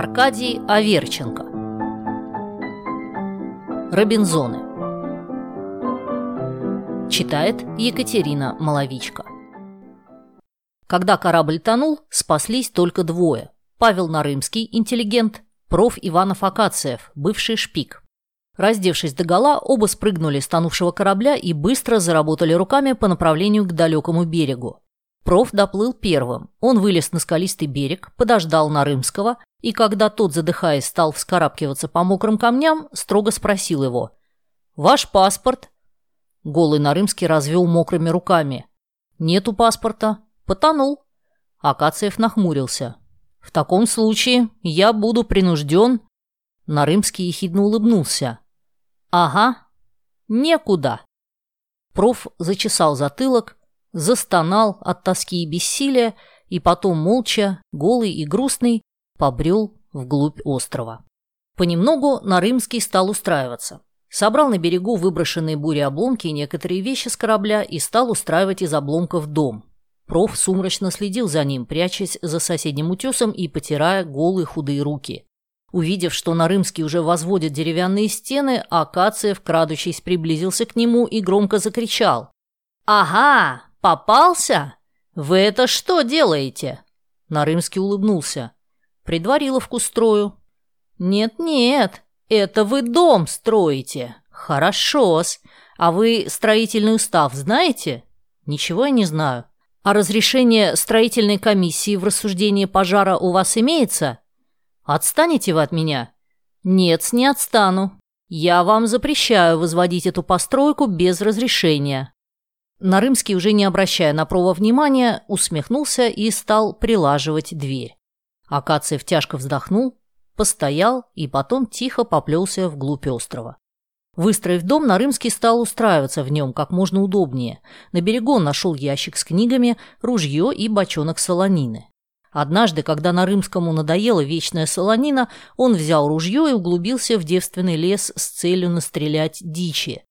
Аркадий Аверченко Робинзоны Читает Екатерина Маловичка Когда корабль тонул, спаслись только двое. Павел Нарымский, интеллигент, проф. Иванов Акациев, бывший шпик. Раздевшись догола, оба спрыгнули с тонувшего корабля и быстро заработали руками по направлению к далекому берегу. Проф доплыл первым. Он вылез на скалистый берег, подождал Нарымского, и когда тот, задыхаясь, стал вскарабкиваться по мокрым камням, строго спросил его. «Ваш паспорт?» Голый Нарымский развел мокрыми руками. «Нету паспорта. Потонул». Акациев нахмурился. «В таком случае я буду принужден...» Нарымский ехидно улыбнулся. «Ага, некуда». Проф зачесал затылок, застонал от тоски и бессилия и потом молча, голый и грустный, побрел вглубь острова. Понемногу Нарымский стал устраиваться. Собрал на берегу выброшенные бурей обломки и некоторые вещи с корабля и стал устраивать из обломков дом. Проф сумрачно следил за ним, прячась за соседним утесом и потирая голые худые руки. Увидев, что Нарымский уже возводит деревянные стены, Акациев, крадучись, приблизился к нему и громко закричал. «Ага, попался? Вы это что делаете?» Нарымский улыбнулся. «Предвариловку строю». «Нет-нет, это вы дом строите. Хорошо-с. А вы строительный устав знаете?» «Ничего я не знаю». «А разрешение строительной комиссии в рассуждении пожара у вас имеется?» Отстанете вы от меня? Нет, не отстану. Я вам запрещаю возводить эту постройку без разрешения. Нарымский, уже не обращая на прово внимания, усмехнулся и стал прилаживать дверь. Акациев тяжко вздохнул, постоял и потом тихо поплелся вглубь острова. Выстроив дом, Нарымский стал устраиваться в нем как можно удобнее. На берегу он нашел ящик с книгами, ружье и бочонок солонины. Однажды, когда на Рымскому надоела вечная солонина, он взял ружье и углубился в девственный лес с целью настрелять дичи.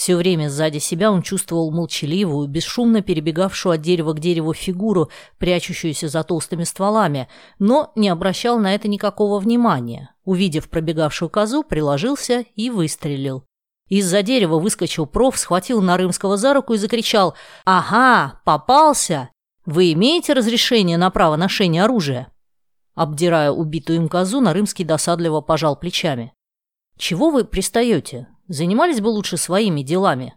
Все время сзади себя он чувствовал молчаливую, бесшумно перебегавшую от дерева к дереву фигуру, прячущуюся за толстыми стволами, но не обращал на это никакого внимания. Увидев пробегавшую козу, приложился и выстрелил. Из-за дерева выскочил проф, схватил Нарымского за руку и закричал «Ага, попался!» Вы имеете разрешение на право ношения оружия?» Обдирая убитую им козу, Нарымский досадливо пожал плечами. «Чего вы пристаете? Занимались бы лучше своими делами».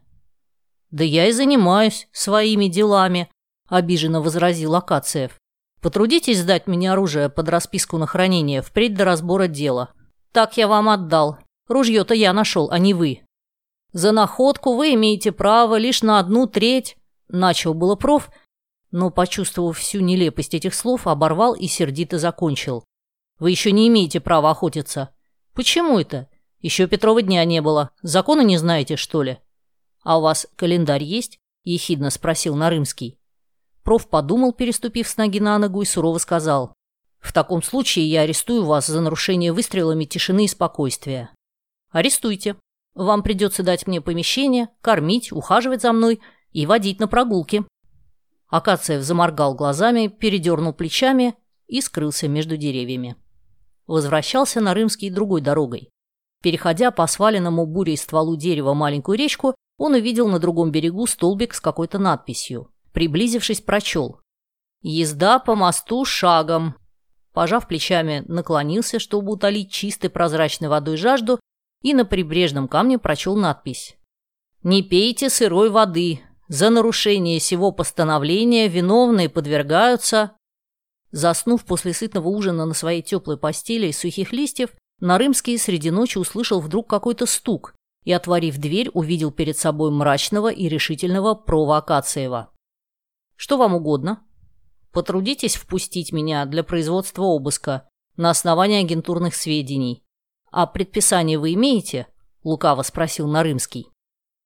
«Да я и занимаюсь своими делами», — обиженно возразил Акациев. «Потрудитесь сдать мне оружие под расписку на хранение впредь до разбора дела. Так я вам отдал. Ружье-то я нашел, а не вы. За находку вы имеете право лишь на одну треть», — начал было проф, — но, почувствовав всю нелепость этих слов, оборвал и сердито закончил. «Вы еще не имеете права охотиться». «Почему это? Еще Петрова дня не было. Закона не знаете, что ли?» «А у вас календарь есть?» – ехидно спросил Нарымский. Проф подумал, переступив с ноги на ногу, и сурово сказал. «В таком случае я арестую вас за нарушение выстрелами тишины и спокойствия». «Арестуйте. Вам придется дать мне помещение, кормить, ухаживать за мной и водить на прогулки». Акациев заморгал глазами, передернул плечами и скрылся между деревьями. Возвращался на Рымский другой дорогой. Переходя по сваленному бурей стволу дерева маленькую речку, он увидел на другом берегу столбик с какой-то надписью. Приблизившись, прочел. «Езда по мосту шагом». Пожав плечами, наклонился, чтобы утолить чистой прозрачной водой жажду, и на прибрежном камне прочел надпись. «Не пейте сырой воды, за нарушение сего постановления виновные подвергаются... Заснув после сытного ужина на своей теплой постели из сухих листьев, Нарымский среди ночи услышал вдруг какой-то стук и, отворив дверь, увидел перед собой мрачного и решительного провокациева. «Что вам угодно? Потрудитесь впустить меня для производства обыска на основании агентурных сведений. А предписание вы имеете?» – лукаво спросил Нарымский.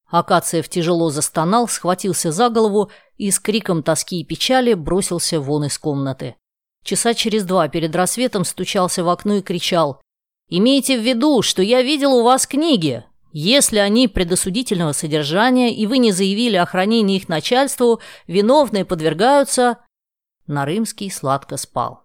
Акациев тяжело застонал, схватился за голову и с криком тоски и печали бросился вон из комнаты. Часа через два перед рассветом стучался в окно и кричал «Имейте в виду, что я видел у вас книги. Если они предосудительного содержания, и вы не заявили о хранении их начальству, виновные подвергаются...» Нарымский сладко спал.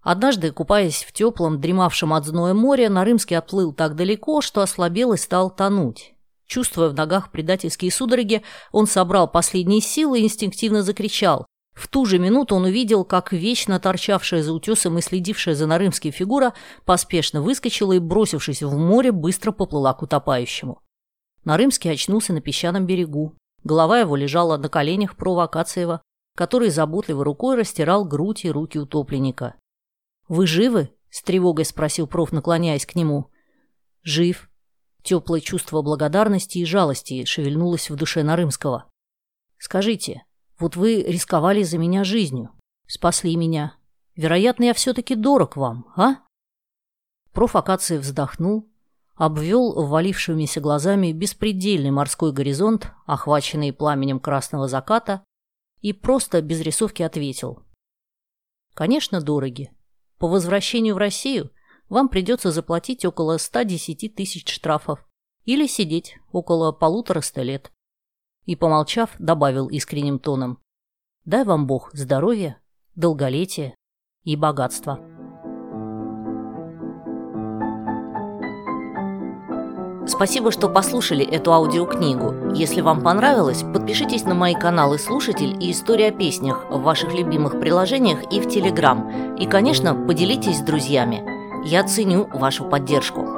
Однажды, купаясь в теплом, дремавшем от зноя море, Нарымский отплыл так далеко, что ослабел и стал тонуть. Чувствуя в ногах предательские судороги, он собрал последние силы и инстинктивно закричал. В ту же минуту он увидел, как вечно торчавшая за утесом и следившая за Нарымским фигура поспешно выскочила и, бросившись в море, быстро поплыла к утопающему. Нарымский очнулся на песчаном берегу. Голова его лежала на коленях провокациева, который заботливой рукой растирал грудь и руки утопленника. «Вы живы?» – с тревогой спросил проф, наклоняясь к нему. «Жив». Теплое чувство благодарности и жалости шевельнулось в душе Нарымского. «Скажите, вот вы рисковали за меня жизнью, спасли меня. Вероятно, я все-таки дорог вам, а?» Проф. Акаций вздохнул, обвел ввалившимися глазами беспредельный морской горизонт, охваченный пламенем красного заката, и просто без рисовки ответил. «Конечно, дороги. По возвращению в Россию вам придется заплатить около 110 тысяч штрафов или сидеть около полутораста лет». И, помолчав, добавил искренним тоном. «Дай вам Бог здоровья, долголетия и богатства». Спасибо, что послушали эту аудиокнигу. Если вам понравилось, подпишитесь на мои каналы «Слушатель» и «История о песнях» в ваших любимых приложениях и в Телеграм. И, конечно, поделитесь с друзьями. Я ценю вашу поддержку.